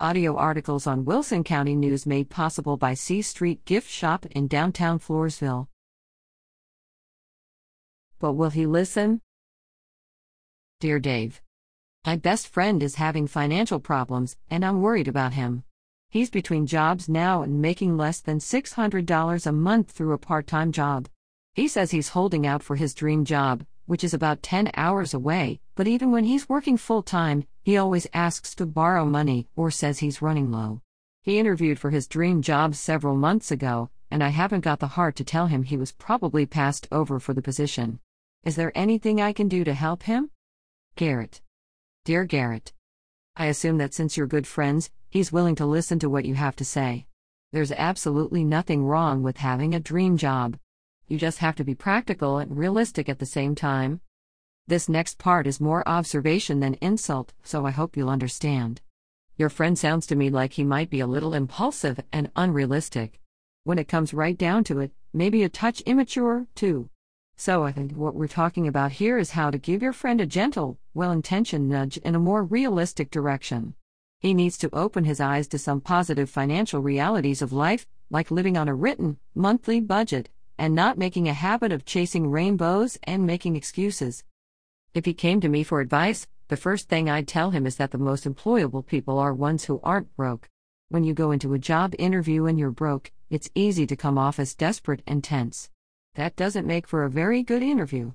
Audio articles on Wilson County News made possible by C Street Gift Shop in downtown Floresville. But will he listen? Dear Dave, My best friend is having financial problems, and I'm worried about him. He's between jobs now and making less than $600 a month through a part time job. He says he's holding out for his dream job, which is about 10 hours away, but even when he's working full time, he always asks to borrow money or says he's running low. He interviewed for his dream job several months ago, and I haven't got the heart to tell him he was probably passed over for the position. Is there anything I can do to help him? Garrett. Dear Garrett, I assume that since you're good friends, he's willing to listen to what you have to say. There's absolutely nothing wrong with having a dream job. You just have to be practical and realistic at the same time. This next part is more observation than insult, so I hope you'll understand. Your friend sounds to me like he might be a little impulsive and unrealistic. When it comes right down to it, maybe a touch immature, too. So I think what we're talking about here is how to give your friend a gentle, well intentioned nudge in a more realistic direction. He needs to open his eyes to some positive financial realities of life, like living on a written, monthly budget, and not making a habit of chasing rainbows and making excuses. If he came to me for advice, the first thing I'd tell him is that the most employable people are ones who aren't broke. When you go into a job interview and you're broke, it's easy to come off as desperate and tense. That doesn't make for a very good interview.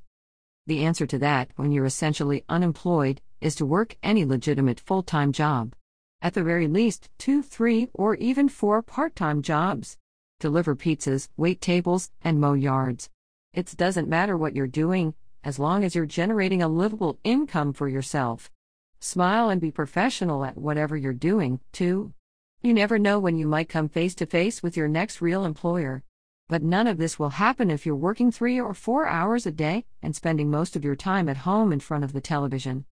The answer to that, when you're essentially unemployed, is to work any legitimate full time job. At the very least, two, three, or even four part time jobs. Deliver pizzas, wait tables, and mow yards. It doesn't matter what you're doing, as long as you're generating a livable income for yourself. Smile and be professional at whatever you're doing, too. You never know when you might come face to face with your next real employer. But none of this will happen if you're working three or four hours a day and spending most of your time at home in front of the television.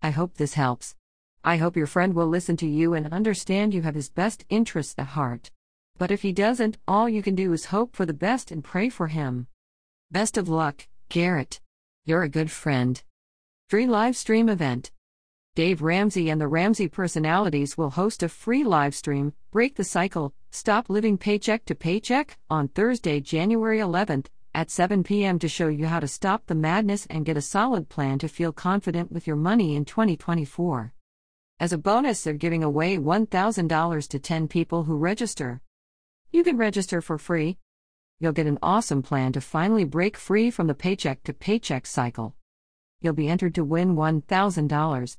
I hope this helps. I hope your friend will listen to you and understand you have his best interests at heart. But if he doesn't, all you can do is hope for the best and pray for him. Best of luck, Garrett. You're a good friend. Free live stream event. Dave Ramsey and the Ramsey personalities will host a free live stream, Break the Cycle, Stop Living Paycheck to Paycheck, on Thursday, January 11th at 7 p.m. to show you how to stop the madness and get a solid plan to feel confident with your money in 2024. As a bonus, they're giving away $1,000 to 10 people who register. You can register for free you'll get an awesome plan to finally break free from the paycheck to paycheck cycle. You'll be entered to win $1,000.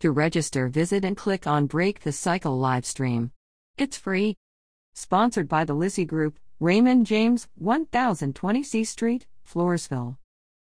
To register, visit and click on Break the Cycle livestream. It's free. Sponsored by the Lissy Group, Raymond James, 1020 C Street, Floresville.